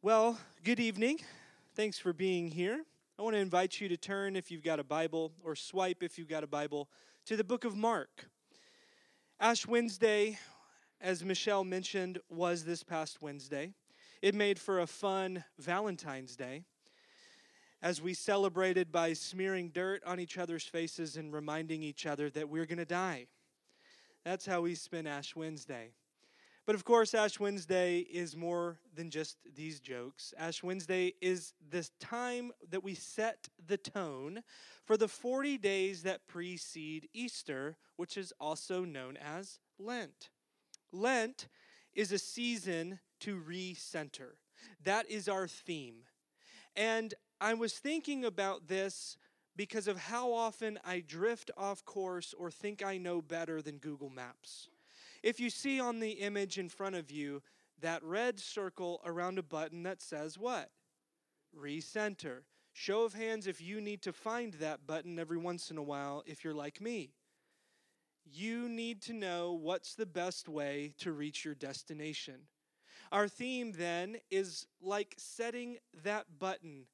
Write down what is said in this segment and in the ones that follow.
Well, good evening. Thanks for being here. I want to invite you to turn, if you've got a Bible, or swipe, if you've got a Bible, to the book of Mark. Ash Wednesday, as Michelle mentioned, was this past Wednesday. It made for a fun Valentine's Day as we celebrated by smearing dirt on each other's faces and reminding each other that we're going to die. That's how we spent Ash Wednesday. But of course, Ash Wednesday is more than just these jokes. Ash Wednesday is this time that we set the tone for the 40 days that precede Easter, which is also known as Lent. Lent is a season to recenter. That is our theme. And I was thinking about this because of how often I drift off course or think I know better than Google Maps. If you see on the image in front of you that red circle around a button that says what? Recenter. Show of hands if you need to find that button every once in a while if you're like me. You need to know what's the best way to reach your destination. Our theme then is like setting that button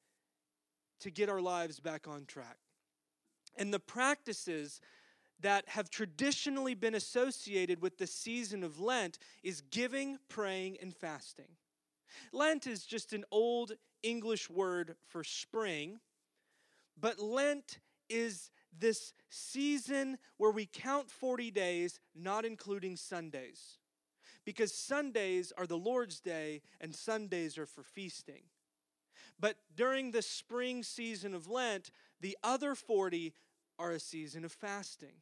to get our lives back on track. And the practices that have traditionally been associated with the season of Lent is giving, praying, and fasting. Lent is just an old English word for spring, but Lent is this season where we count 40 days, not including Sundays. Because Sundays are the Lord's day and Sundays are for feasting. But during the spring season of Lent, the other 40 are a season of fasting.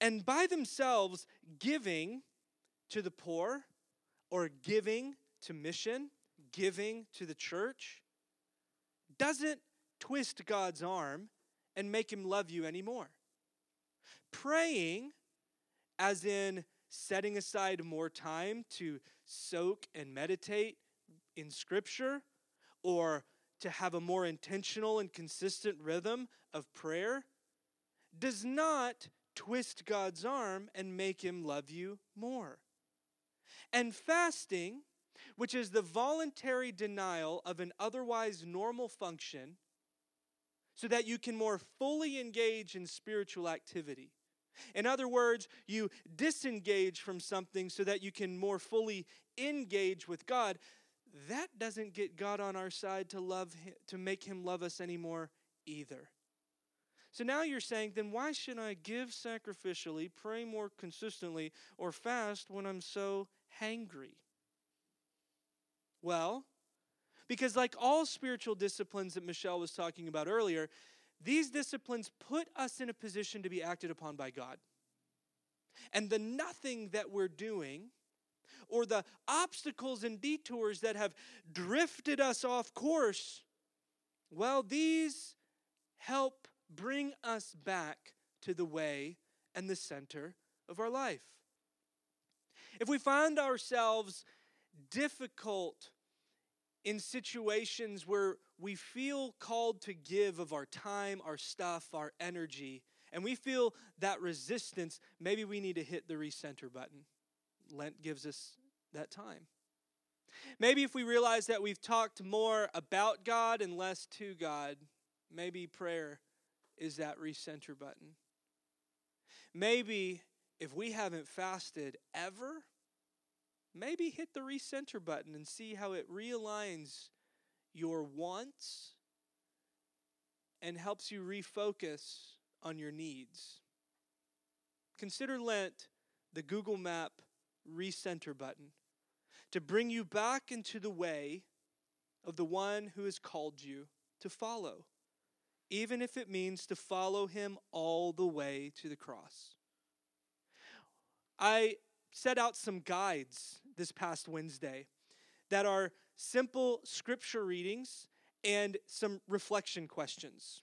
And by themselves, giving to the poor or giving to mission, giving to the church, doesn't twist God's arm and make him love you anymore. Praying, as in setting aside more time to soak and meditate in Scripture, or to have a more intentional and consistent rhythm of prayer, does not twist God's arm and make him love you more. And fasting, which is the voluntary denial of an otherwise normal function, so that you can more fully engage in spiritual activity. In other words, you disengage from something so that you can more fully engage with God. That doesn't get God on our side to love him, to make him love us anymore either. So now you're saying, then why should I give sacrificially, pray more consistently, or fast when I'm so hangry? Well, because like all spiritual disciplines that Michelle was talking about earlier, these disciplines put us in a position to be acted upon by God. And the nothing that we're doing, or the obstacles and detours that have drifted us off course, well, these help bring us back to the way and the center of our life. If we find ourselves difficult in situations where we feel called to give of our time, our stuff, our energy, and we feel that resistance, maybe we need to hit the recenter button. Lent gives us that time. Maybe if we realize that we've talked more about God and less to God, maybe prayer is that recenter button. Maybe if we haven't fasted ever, maybe hit the recenter button and see how it realigns your wants and helps you refocus on your needs. Consider Lent the Google Map recenter button to bring you back into the way of the one who has called you to follow even if it means to follow him all the way to the cross. I set out some guides this past Wednesday that are simple scripture readings and some reflection questions.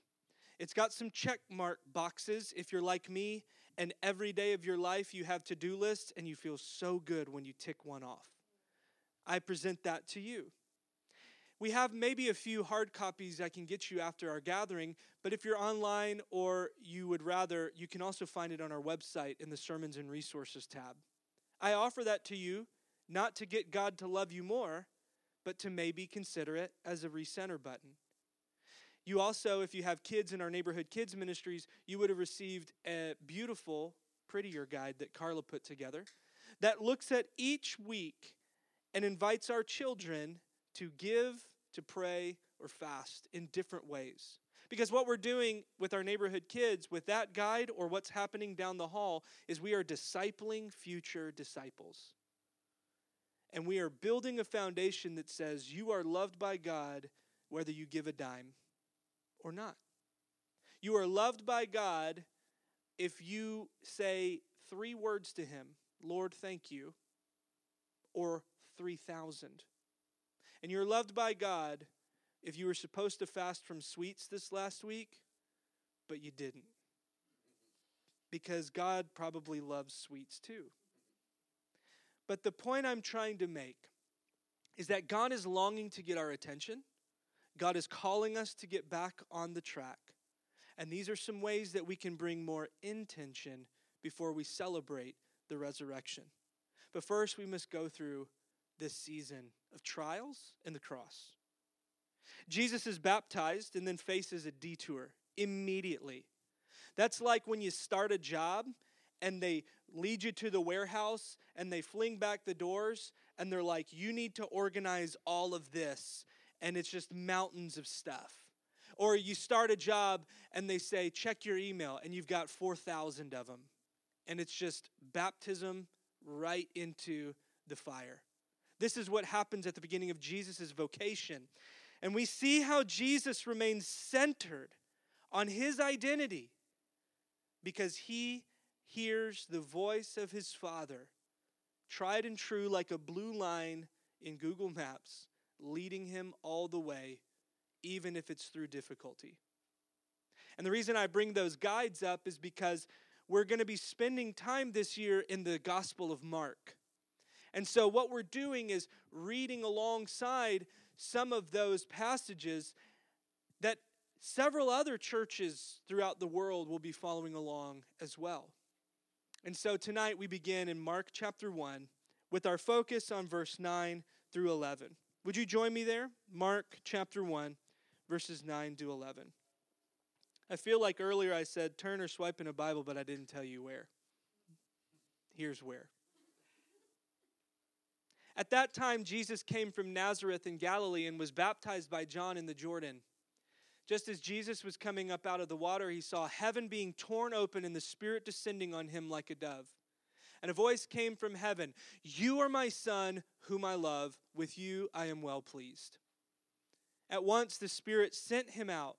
It's got some check mark boxes if you're like me and every day of your life you have to-do lists and you feel so good when you tick one off. I present that to you. We have maybe a few hard copies I can get you after our gathering, but if you're online or you would rather, you can also find it on our website in the Sermons and Resources tab. I offer that to you not to get God to love you more, but to maybe consider it as a recenter button. You also, if you have kids in our neighborhood kids ministries, you would have received a beautiful, prettier guide that Carla put together that looks at each week and invites our children to give, to pray, or fast in different ways. Because what we're doing with our neighborhood kids, with that guide or what's happening down the hall, is we are discipling future disciples. And we are building a foundation that says you are loved by God whether you give a dime or not. You are loved by God if you say three words to Him Lord, thank you, or 3,000. And you're loved by God if you were supposed to fast from sweets this last week, but you didn't. Because God probably loves sweets too. But the point I'm trying to make is that God is longing to get our attention. God is calling us to get back on the track. And these are some ways that we can bring more intention before we celebrate the resurrection. But first, we must go through this season of trials and the cross. Jesus is baptized and then faces a detour immediately. That's like when you start a job and they lead you to the warehouse and they fling back the doors and they're like, you need to organize all of this. And it's just mountains of stuff. Or you start a job and they say, check your email, and you've got 4,000 of them. And it's just baptism right into the fire. This is what happens at the beginning of Jesus' vocation. And we see how Jesus remains centered on his identity because he hears the voice of his Father, tried and true like a blue line in Google Maps, leading him all the way, even if it's through difficulty. And the reason I bring those guides up is because we're going to be spending time this year in the Gospel of Mark. And so, what we're doing is reading alongside some of those passages that several other churches throughout the world will be following along as well. And so tonight we begin in Mark chapter 1 with our focus on verse 9 through 11. Would you join me there? Mark chapter 1, verses 9 to 11. I feel like earlier I said turn or swipe in a Bible, but I didn't tell you where. Here's where. At that time, Jesus came from Nazareth in Galilee and was baptized by John in the Jordan. Just as Jesus was coming up out of the water, he saw heaven being torn open and the Spirit descending on him like a dove. And a voice came from heaven You are my Son, whom I love. With you I am well pleased. At once the Spirit sent him out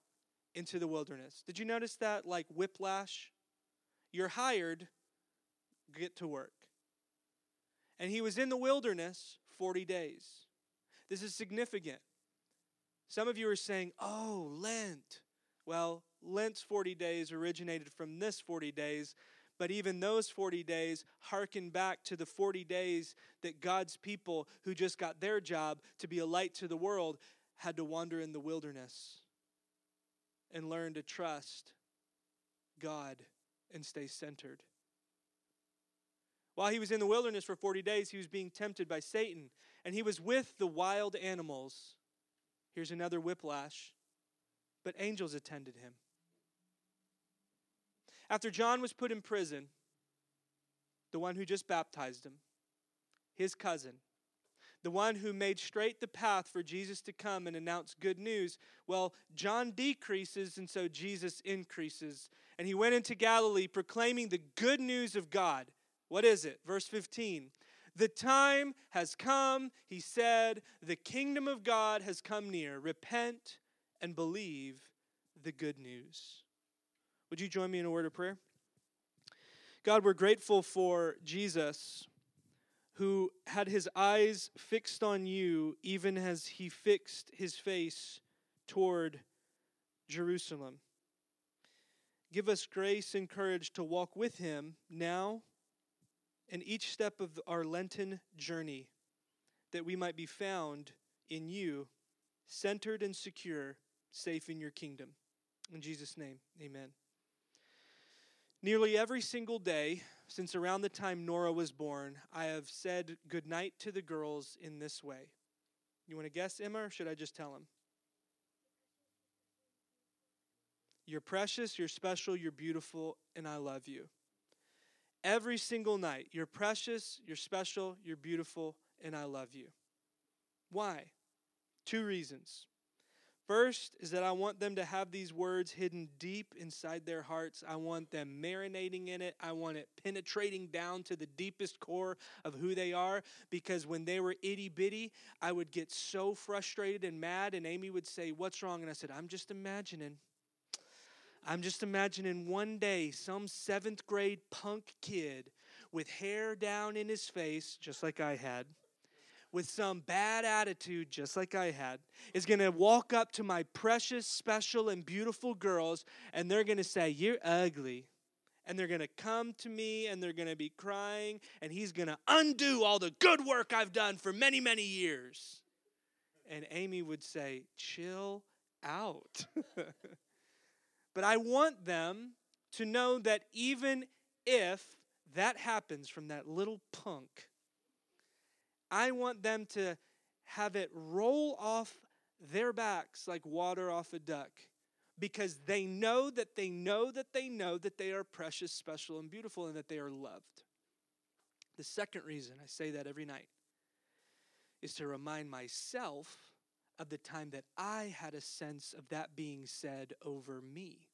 into the wilderness. Did you notice that? Like whiplash? You're hired, get to work. And he was in the wilderness 40 days. This is significant. Some of you are saying, oh, Lent. Well, Lent's 40 days originated from this 40 days, but even those 40 days harken back to the 40 days that God's people who just got their job to be a light to the world had to wander in the wilderness and learn to trust God and stay centered. While he was in the wilderness for 40 days, he was being tempted by Satan, and he was with the wild animals. Here's another whiplash. But angels attended him. After John was put in prison, the one who just baptized him, his cousin, the one who made straight the path for Jesus to come and announce good news. Well, John decreases, and so Jesus increases. And he went into Galilee proclaiming the good news of God. What is it? Verse 15. The time has come, he said, the kingdom of God has come near. Repent and believe the good news. Would you join me in a word of prayer? God, we're grateful for Jesus who had his eyes fixed on you even as he fixed his face toward Jerusalem. Give us grace and courage to walk with him now and each step of our Lenten journey, that we might be found in you, centered and secure, safe in your kingdom. In Jesus' name, amen. Nearly every single day since around the time Nora was born, I have said goodnight to the girls in this way You want to guess, Emma, or should I just tell him? You're precious, you're special, you're beautiful, and I love you. Every single night, you're precious, you're special, you're beautiful, and I love you. Why? Two reasons. First is that I want them to have these words hidden deep inside their hearts. I want them marinating in it. I want it penetrating down to the deepest core of who they are. Because when they were itty bitty, I would get so frustrated and mad, and Amy would say, What's wrong? And I said, I'm just imagining. I'm just imagining one day some seventh grade punk kid with hair down in his face, just like I had with some bad attitude, just like I had, is going to walk up to my precious, special, and beautiful girls, and they're going to say, You're ugly. And they're going to come to me and they're going to be crying, and he's going to undo all the good work I've done for many, many years. And Amy would say, Chill out. but I want them to know that even if that happens from that little punk, I want them to have it roll off their backs like water off a duck because they know that they know that they know that they are precious, special, and beautiful and that they are loved. The second reason I say that every night is to remind myself of the time that I had a sense of that being said over me.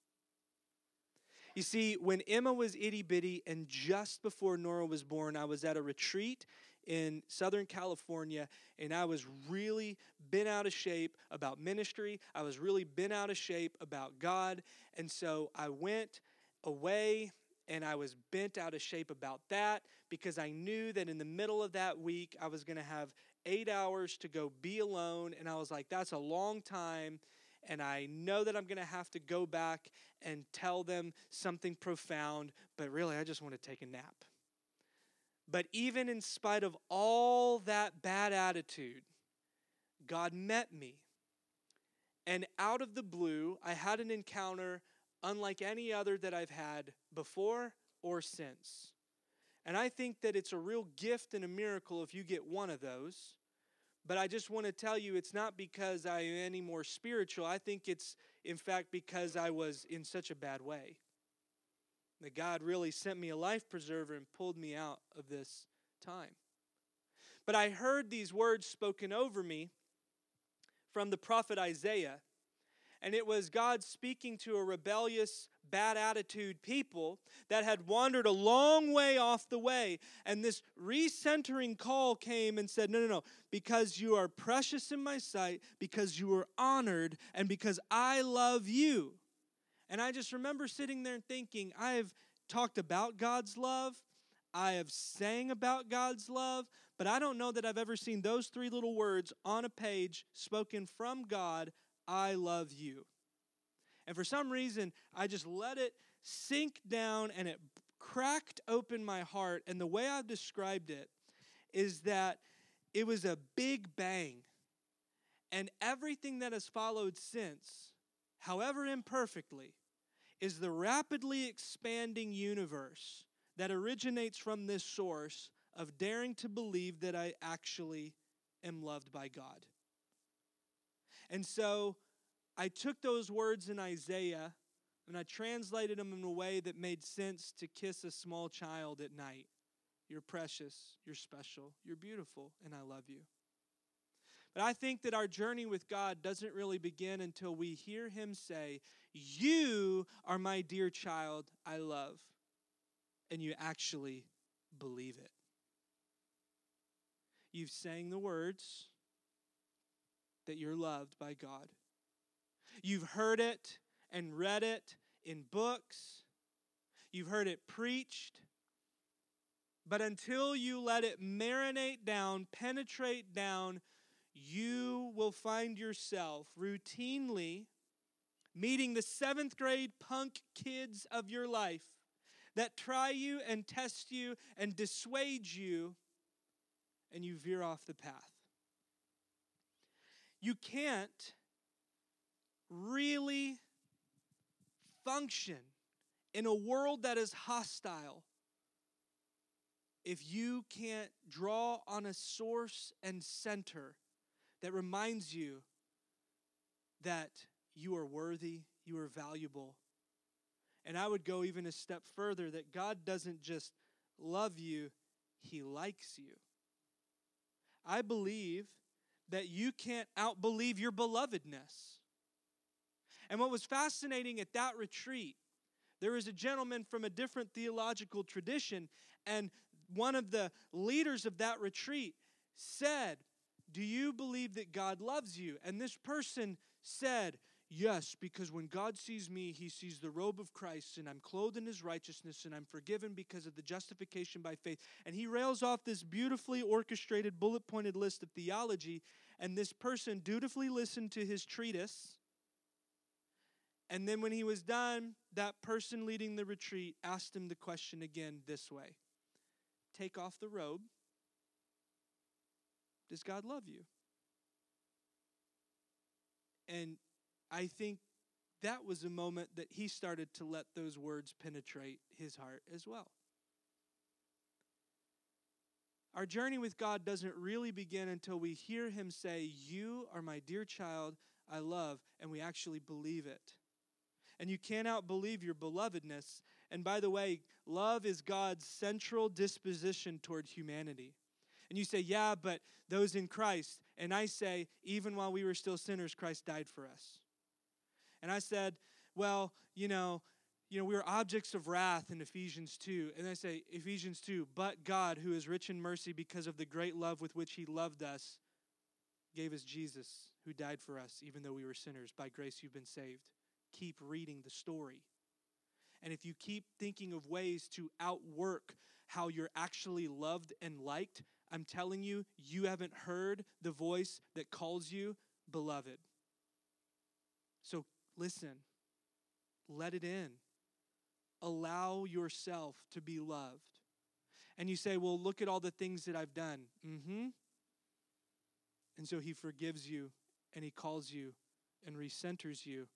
You see, when Emma was itty bitty and just before Nora was born, I was at a retreat in Southern California, and I was really been out of shape about ministry. I was really been out of shape about God. And so I went away and I was bent out of shape about that because I knew that in the middle of that week I was going to have eight hours to go be alone. And I was like, that's a long time. And I know that I'm going to have to go back and tell them something profound, but really, I just want to take a nap. But even in spite of all that bad attitude, God met me. And out of the blue, I had an encounter unlike any other that I've had before or since. And I think that it's a real gift and a miracle if you get one of those. But I just want to tell you, it's not because I am any more spiritual. I think it's, in fact, because I was in such a bad way that God really sent me a life preserver and pulled me out of this time. But I heard these words spoken over me from the prophet Isaiah, and it was God speaking to a rebellious, bad attitude people that had wandered a long way off the way. And this recentering call came and said, No, no, no, because you are precious in my sight, because you are honored, and because I love you. And I just remember sitting there and thinking, I have talked about God's love, I have sang about God's love, but I don't know that I've ever seen those three little words on a page spoken from God I love you. And for some reason, I just let it sink down and it cracked open my heart. And the way I've described it is that it was a big bang. And everything that has followed since, however imperfectly, is the rapidly expanding universe that originates from this source of daring to believe that I actually am loved by God. And so I took those words in Isaiah and I translated them in a way that made sense to kiss a small child at night. You're precious, you're special, you're beautiful, and I love you. But I think that our journey with God doesn't really begin until we hear Him say, You are my dear child, I love. And you actually believe it. You've sang the words that you're loved by God. You've heard it and read it in books. You've heard it preached. But until you let it marinate down, penetrate down, you will find yourself routinely meeting the seventh grade punk kids of your life that try you and test you and dissuade you, and you veer off the path. You can't really function in a world that is hostile if you can't draw on a source and center that reminds you that you are worthy, you are valuable. And I would go even a step further that God doesn't just love you, He likes you. I believe that you can't outbelieve your belovedness. And what was fascinating at that retreat, there was a gentleman from a different theological tradition, and one of the leaders of that retreat said, Do you believe that God loves you? And this person said, Yes, because when God sees me, he sees the robe of Christ, and I'm clothed in his righteousness, and I'm forgiven because of the justification by faith. And he rails off this beautifully orchestrated, bullet pointed list of theology, and this person dutifully listened to his treatise. And then when he was done, that person leading the retreat asked him the question again this way Take off the robe. Does God love you? And I think that was a moment that he started to let those words penetrate his heart as well. Our journey with God doesn't really begin until we hear him say, You are my dear child, I love, and we actually believe it. And you cannot believe your belovedness. And by the way, love is God's central disposition toward humanity. And you say, Yeah, but those in Christ. And I say, Even while we were still sinners, Christ died for us. And I said, well, you know, you know, we are objects of wrath in Ephesians 2. And I say, Ephesians 2, but God, who is rich in mercy because of the great love with which he loved us, gave us Jesus, who died for us, even though we were sinners. By grace, you've been saved. Keep reading the story. And if you keep thinking of ways to outwork how you're actually loved and liked, I'm telling you, you haven't heard the voice that calls you beloved. So Listen, let it in. Allow yourself to be loved. And you say, Well, look at all the things that I've done. Mm hmm. And so he forgives you and he calls you and recenters you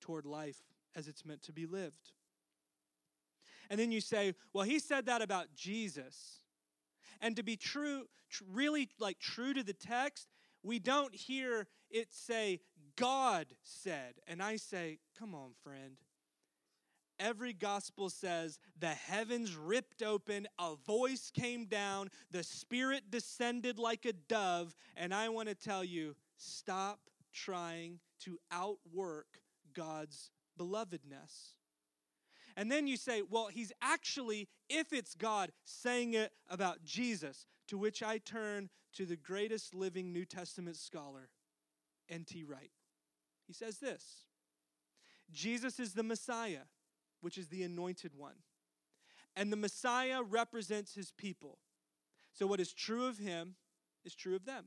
toward life as it's meant to be lived. And then you say, Well, he said that about Jesus. And to be true, tr- really like true to the text, we don't hear it say God said. And I say, come on, friend. Every gospel says the heavens ripped open, a voice came down, the Spirit descended like a dove. And I want to tell you stop trying to outwork God's belovedness. And then you say, well, he's actually, if it's God, saying it about Jesus, to which I turn to the greatest living New Testament scholar, N.T. Wright. He says this Jesus is the Messiah, which is the anointed one. And the Messiah represents his people. So what is true of him is true of them.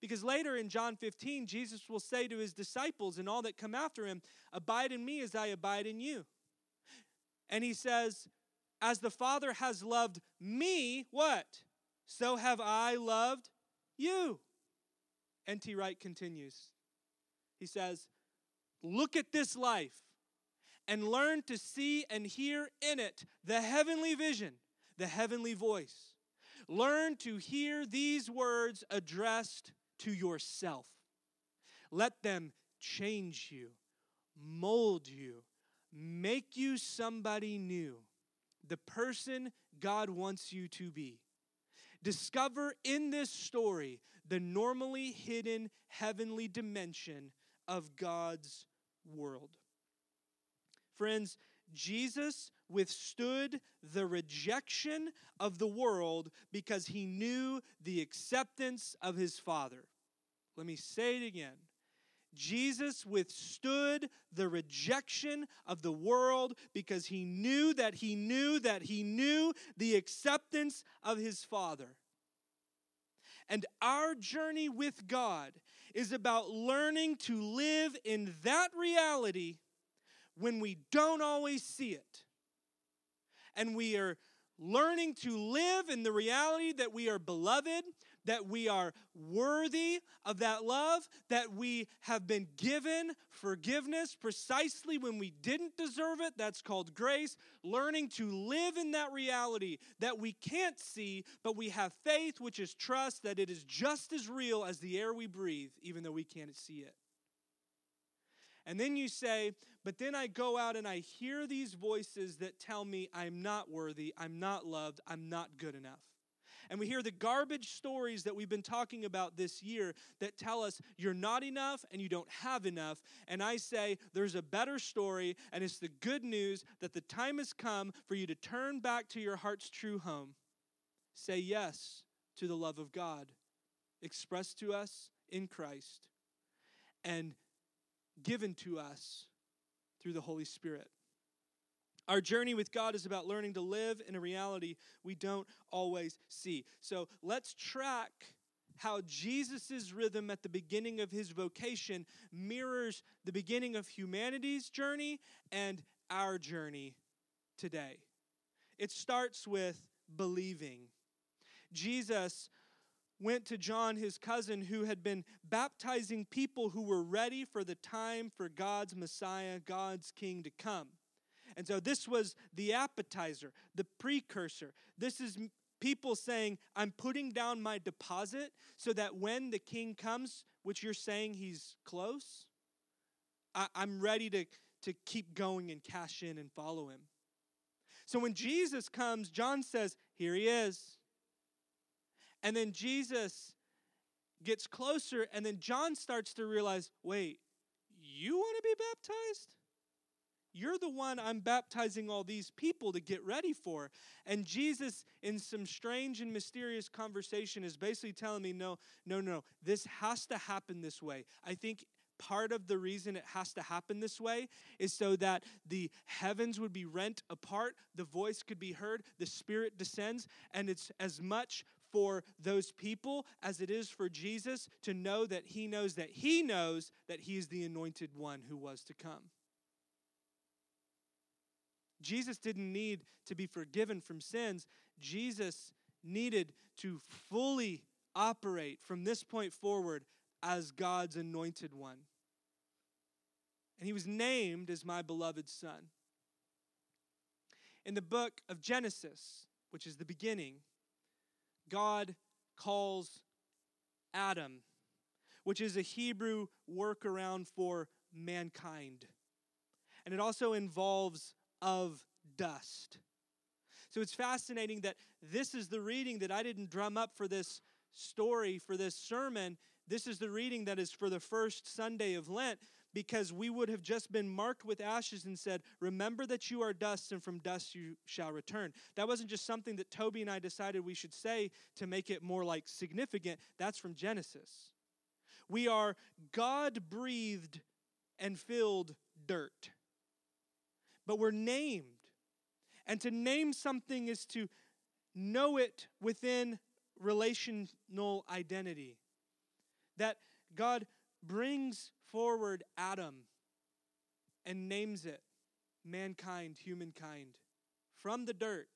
Because later in John 15, Jesus will say to his disciples and all that come after him, Abide in me as I abide in you. And he says, As the Father has loved me, what? So have I loved you. N.T. Wright continues he says, Look at this life and learn to see and hear in it the heavenly vision, the heavenly voice. Learn to hear these words addressed to yourself. Let them change you, mold you, make you somebody new, the person God wants you to be. Discover in this story the normally hidden heavenly dimension of God's world. Friends, Jesus withstood the rejection of the world because he knew the acceptance of his Father. Let me say it again. Jesus withstood the rejection of the world because he knew that he knew that he knew the acceptance of his Father. And our journey with God is about learning to live in that reality when we don't always see it. And we are learning to live in the reality that we are beloved that we are worthy of that love, that we have been given forgiveness precisely when we didn't deserve it. That's called grace. Learning to live in that reality that we can't see, but we have faith, which is trust that it is just as real as the air we breathe, even though we can't see it. And then you say, but then I go out and I hear these voices that tell me I'm not worthy, I'm not loved, I'm not good enough. And we hear the garbage stories that we've been talking about this year that tell us you're not enough and you don't have enough. And I say there's a better story, and it's the good news that the time has come for you to turn back to your heart's true home. Say yes to the love of God expressed to us in Christ and given to us through the Holy Spirit. Our journey with God is about learning to live in a reality we don't always see. So let's track how Jesus' rhythm at the beginning of his vocation mirrors the beginning of humanity's journey and our journey today. It starts with believing. Jesus went to John, his cousin, who had been baptizing people who were ready for the time for God's Messiah, God's King to come. And so this was the appetizer, the precursor. This is people saying, I'm putting down my deposit so that when the king comes, which you're saying he's close, I, am ready to, to keep going and cash in and follow him. So when Jesus comes, John says, Here he is. And then Jesus gets closer, and then John starts to realize wait, you want to be baptized? You're the one I'm baptizing all these people to get ready for. And Jesus, in some strange and mysterious conversation, is basically telling me, no, no, no, this has to happen this way. I think part of the reason it has to happen this way is so that the heavens would be rent apart, the voice could be heard, the Spirit descends, and it's as much for those people as it is for Jesus to know that he knows that he knows that he is the anointed one who was to come. Jesus didn't need to be forgiven from sins. Jesus needed to fully operate from this point forward as God's anointed one. And he was named as my beloved son. In the book of Genesis, which is the beginning, God calls Adam, which is a Hebrew workaround for mankind. And it also involves of dust. So it's fascinating that this is the reading that I didn't drum up for this story, for this sermon. This is the reading that is for the first Sunday of Lent because we would have just been marked with ashes and said, Remember that you are dust, and from dust you shall return. That wasn't just something that Toby and I decided we should say to make it more like significant. That's from Genesis. We are God breathed and filled dirt but we're named. And to name something is to know it within relational identity. That God brings forward Adam and names it mankind, humankind, from the dirt,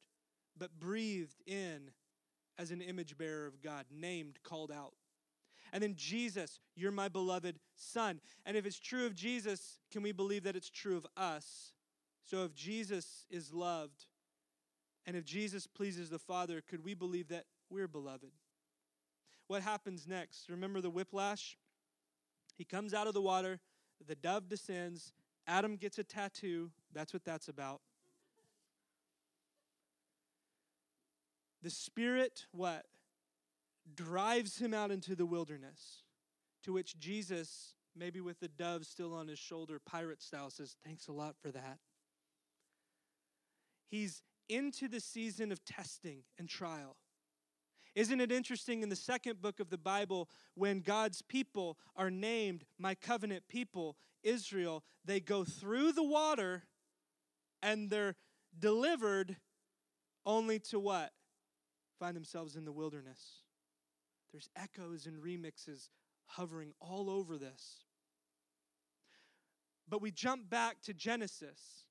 but breathed in as an image bearer of God, named, called out. And then Jesus, you're my beloved Son. And if it's true of Jesus, can we believe that it's true of us? So if Jesus is loved, and if Jesus pleases the Father, could we believe that we're beloved? What happens next? Remember the whiplash? He comes out of the water, the dove descends, Adam gets a tattoo. That's what that's about. The Spirit, what? Drives him out into the wilderness, to which Jesus, maybe with the dove still on his shoulder, pirate style, says, Thanks a lot for that. He's into the season of testing and trial. Isn't it interesting in the second book of the Bible when God's people are named my covenant people, Israel, they go through the water and they're delivered only to what? Find themselves in the wilderness. There's echoes and remixes hovering all over this. But we jump back to Genesis.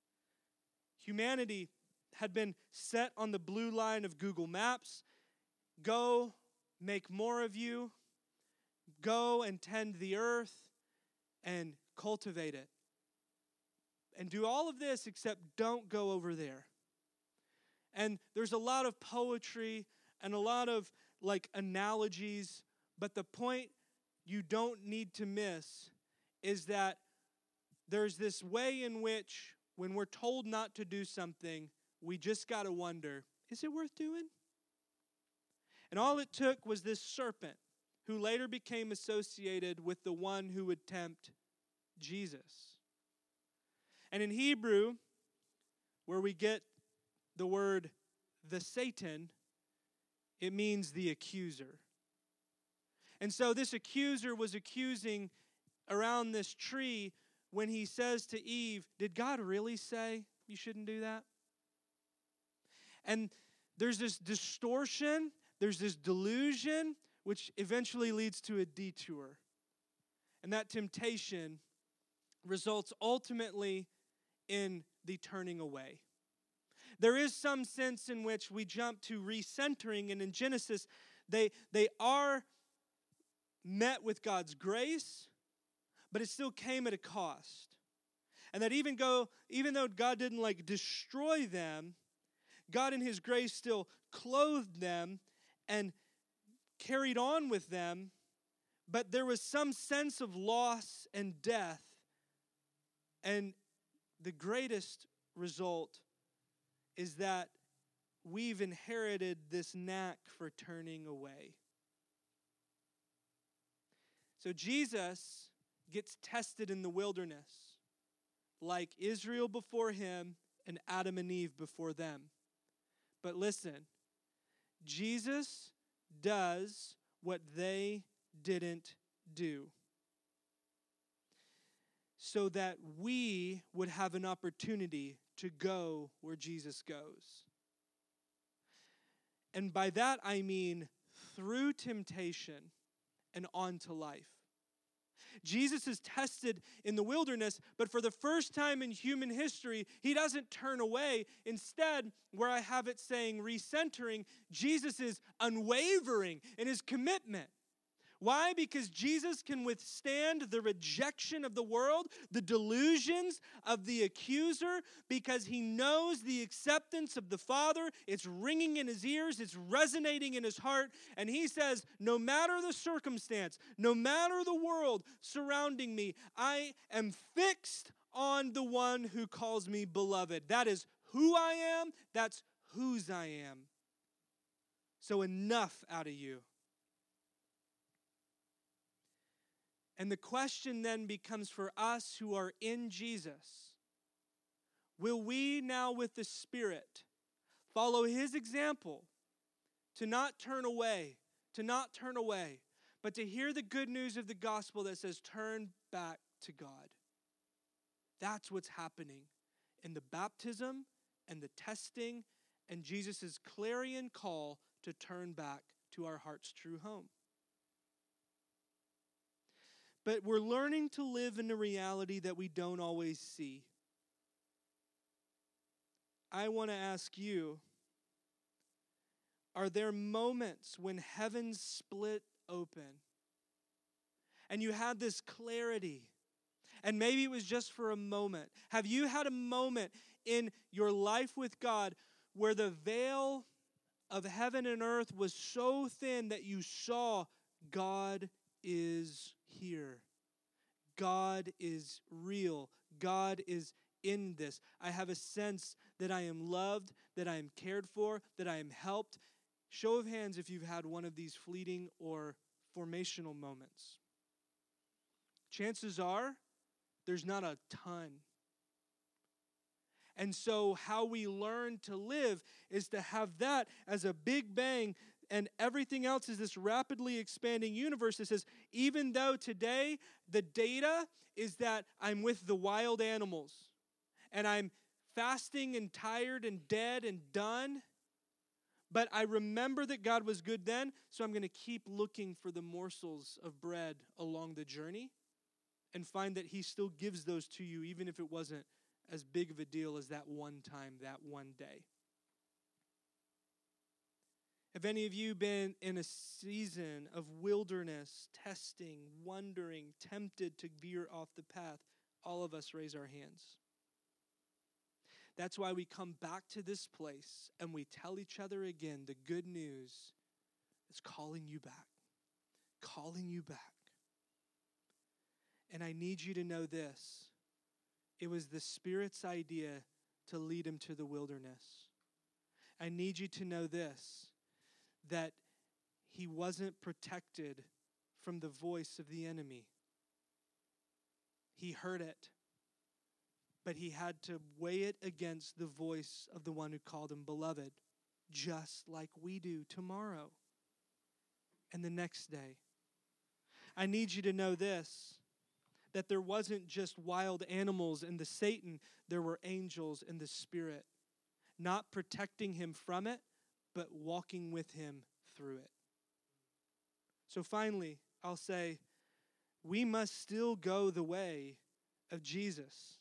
Humanity had been set on the blue line of Google Maps. Go make more of you, go and tend the earth and cultivate it. And do all of this except don't go over there. And there's a lot of poetry and a lot of like analogies, but the point you don't need to miss is that there's this way in which when we're told not to do something, we just got to wonder is it worth doing? And all it took was this serpent who later became associated with the one who would tempt Jesus. And in Hebrew, where we get the word the Satan, it means the accuser. And so this accuser was accusing around this tree when he says to Eve, Did God really say you shouldn't do that? And there's this distortion, there's this delusion, which eventually leads to a detour. And that temptation results ultimately in the turning away. There is some sense in which we jump to recentering, and in Genesis, they, they are met with God's grace, but it still came at a cost. And that even go, even though God didn't like destroy them, God in his grace still clothed them and carried on with them, but there was some sense of loss and death. And the greatest result is that we've inherited this knack for turning away. So Jesus gets tested in the wilderness, like Israel before him and Adam and Eve before them. But listen, Jesus does what they didn't do so that we would have an opportunity to go where Jesus goes. And by that I mean through temptation and on to life. Jesus is tested in the wilderness, but for the first time in human history, he doesn't turn away. Instead, where I have it saying recentering, Jesus is unwavering in his commitment. Why? Because Jesus can withstand the rejection of the world, the delusions of the accuser, because he knows the acceptance of the Father. It's ringing in his ears, it's resonating in his heart. And he says, No matter the circumstance, no matter the world surrounding me, I am fixed on the one who calls me beloved. That is who I am, that's whose I am. So enough out of you. And the question then becomes for us who are in Jesus will we now, with the Spirit, follow His example to not turn away, to not turn away, but to hear the good news of the gospel that says, turn back to God? That's what's happening in the baptism and the testing and Jesus' clarion call to turn back to our heart's true home. But we're learning to live in a reality that we don't always see. I want to ask you Are there moments when heaven split open and you had this clarity? And maybe it was just for a moment. Have you had a moment in your life with God where the veil of heaven and earth was so thin that you saw God is here. God is real. God is in this. I have a sense that I am loved, that I am cared for, that I am helped. Show of hands if you've had one of these fleeting or formational moments. Chances are there's not a ton. And so, how we learn to live is to have that as a big bang and everything else is this rapidly expanding universe that says, even though today the data is that I'm with the wild animals and I'm fasting and tired and dead and done, but I remember that God was good then, so I'm going to keep looking for the morsels of bread along the journey and find that He still gives those to you, even if it wasn't as big of a deal as that one time, that one day. Have any of you been in a season of wilderness, testing, wondering, tempted to veer off the path? All of us raise our hands. That's why we come back to this place and we tell each other again the good news is calling you back, calling you back. And I need you to know this it was the Spirit's idea to lead him to the wilderness. I need you to know this that he wasn't protected from the voice of the enemy. He heard it but he had to weigh it against the voice of the one who called him beloved, just like we do tomorrow and the next day. I need you to know this that there wasn't just wild animals in the Satan, there were angels in the Spirit, not protecting him from it, but walking with him through it. So finally, I'll say, we must still go the way of Jesus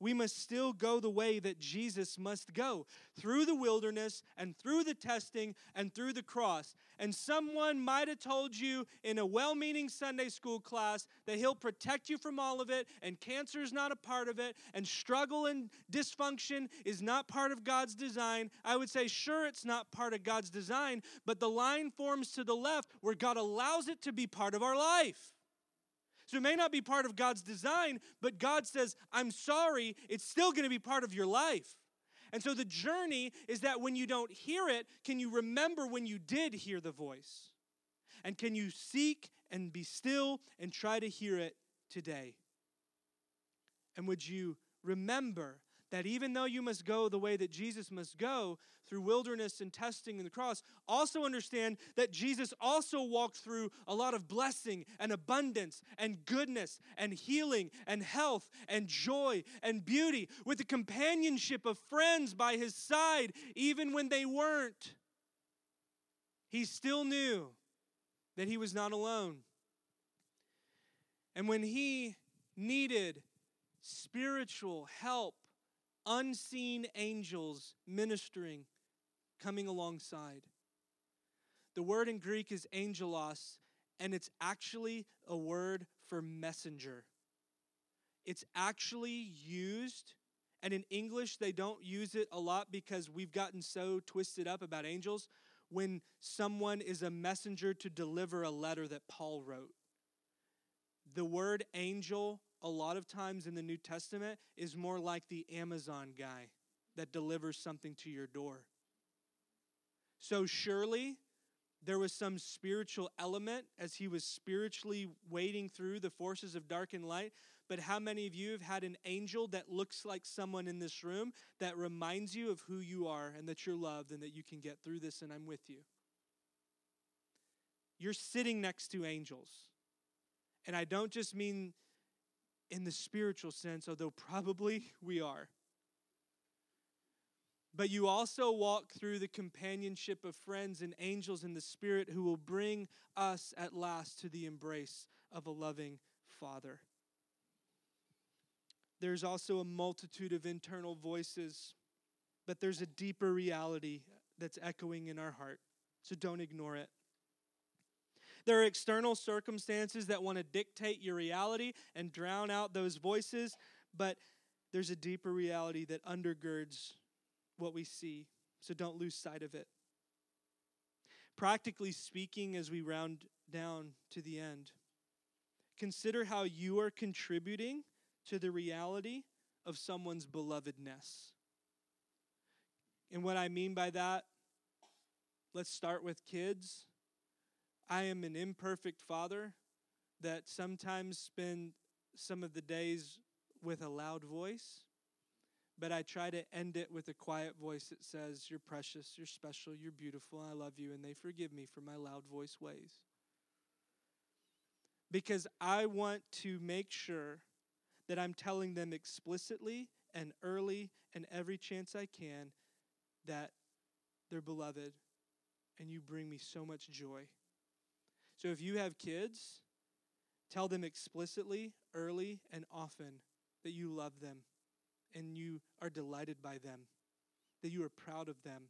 we must still go the way that Jesus must go through the wilderness and through the testing and through the cross. And someone might have told you in a well meaning Sunday school class that He'll protect you from all of it, and cancer is not a part of it, and struggle and dysfunction is not part of God's design. I would say, sure, it's not part of God's design, but the line forms to the left where God allows it to be part of our life. So it may not be part of God's design, but God says, I'm sorry, it's still going to be part of your life. And so the journey is that when you don't hear it, can you remember when you did hear the voice? And can you seek and be still and try to hear it today? And would you remember that even though you must go the way that Jesus must go through wilderness and testing and the cross, also understand that Jesus also walked through a lot of blessing and abundance and goodness and healing and health and joy and beauty with the companionship of friends by his side, even when they weren't. He still knew that he was not alone. And when he needed spiritual help unseen angels ministering, coming alongside. The word in Greek is angelos, and it's actually a word for messenger. It's actually used, and in English, they don't use it a lot because we've gotten so twisted up about angels when someone is a messenger to deliver a letter that Paul wrote. The word angel a lot of times in the New Testament is more like the Amazon guy that delivers something to your door. So, surely there was some spiritual element as he was spiritually wading through the forces of dark and light. But how many of you have had an angel that looks like someone in this room that reminds you of who you are and that you're loved and that you can get through this and I'm with you? You're sitting next to angels. And I don't just mean in the spiritual sense, although probably we are. But you also walk through the companionship of friends and angels in the Spirit who will bring us at last to the embrace of a loving Father. There's also a multitude of internal voices, but there's a deeper reality that's echoing in our heart. So don't ignore it. There are external circumstances that want to dictate your reality and drown out those voices, but there's a deeper reality that undergirds what we see. So don't lose sight of it. Practically speaking, as we round down to the end, consider how you are contributing to the reality of someone's belovedness. And what I mean by that, let's start with kids. I am an imperfect father that sometimes spend some of the days with a loud voice, but I try to end it with a quiet voice that says, You're precious, you're special, you're beautiful, I love you, and they forgive me for my loud voice ways. Because I want to make sure that I'm telling them explicitly and early and every chance I can that they're beloved and you bring me so much joy. So if you have kids, tell them explicitly, early, and often that you love them and you are delighted by them, that you are proud of them.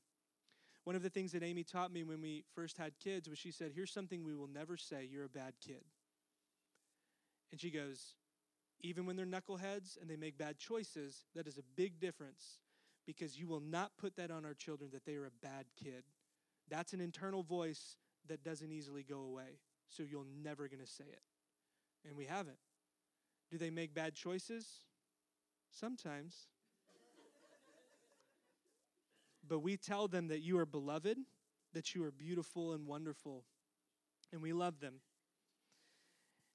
One of the things that Amy taught me when we first had kids was she said, Here's something we will never say you're a bad kid. And she goes, Even when they're knuckleheads and they make bad choices, that is a big difference because you will not put that on our children that they are a bad kid. That's an internal voice that doesn't easily go away. So you're never going to say it. And we haven't. Do they make bad choices? Sometimes. but we tell them that you are beloved, that you are beautiful and wonderful, and we love them.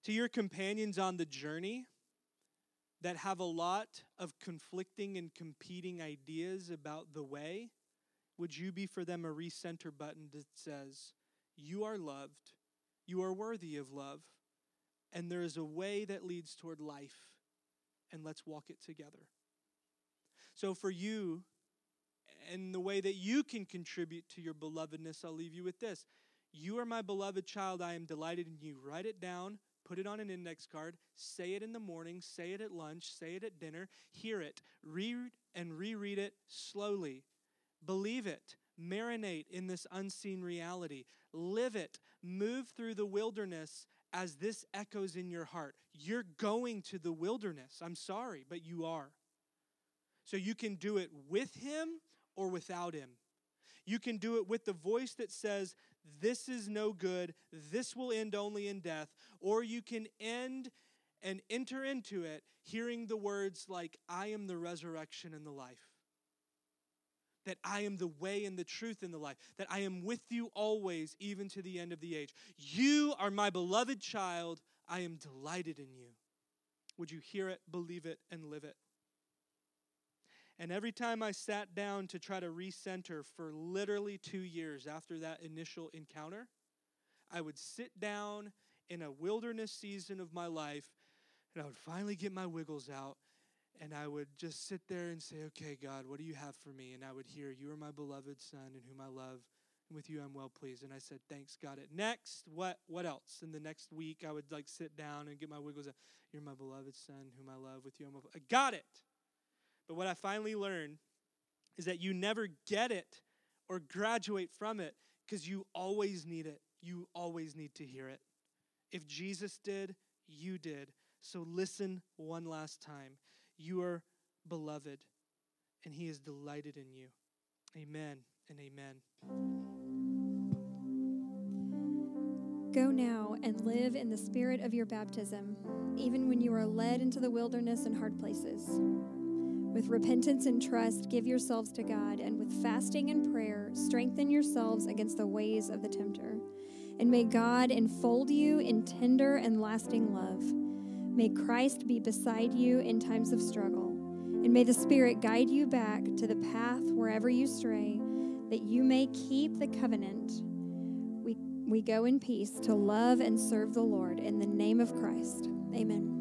To your companions on the journey that have a lot of conflicting and competing ideas about the way, would you be for them a recenter button that says, You are loved, you are worthy of love, and there is a way that leads toward life, and let's walk it together. So, for you, and the way that you can contribute to your belovedness, I'll leave you with this. You are my beloved child. I am delighted in you. Write it down, put it on an index card, say it in the morning, say it at lunch, say it at dinner, hear it, read and reread it slowly. Believe it. Marinate in this unseen reality. Live it. Move through the wilderness as this echoes in your heart. You're going to the wilderness. I'm sorry, but you are. So you can do it with Him or without Him. You can do it with the voice that says, This is no good, this will end only in death, or you can end and enter into it hearing the words like, I am the resurrection and the life that I am the way and the truth and the life, that I am with you always, even to the end of the age. You are my beloved child. I am delighted in you. Would you hear it, believe it, and live it? And every time I sat down to try to recenter for literally two years after that initial encounter, I would sit down in a wilderness season of my life and I would finally get my wiggles out and I would just sit there and say, Okay, God, what do you have for me? And I would hear, You are my beloved Son in whom I love, and with you I'm well pleased. And I said, Thanks, God. it. Next, what what else? And the next week I would like sit down and get my wiggles out. You're my beloved Son whom I love, with you I'm well I got it. But what I finally learned is that you never get it or graduate from it because you always need it. You always need to hear it. If Jesus did, you did. So listen one last time. You are beloved, and He is delighted in you. Amen and amen. Go now and live in the spirit of your baptism, even when you are led into the wilderness and hard places. With repentance and trust, give yourselves to God, and with fasting and prayer, strengthen yourselves against the ways of the tempter. And may God enfold you in tender and lasting love May Christ be beside you in times of struggle. And may the Spirit guide you back to the path wherever you stray, that you may keep the covenant. We, we go in peace to love and serve the Lord in the name of Christ. Amen.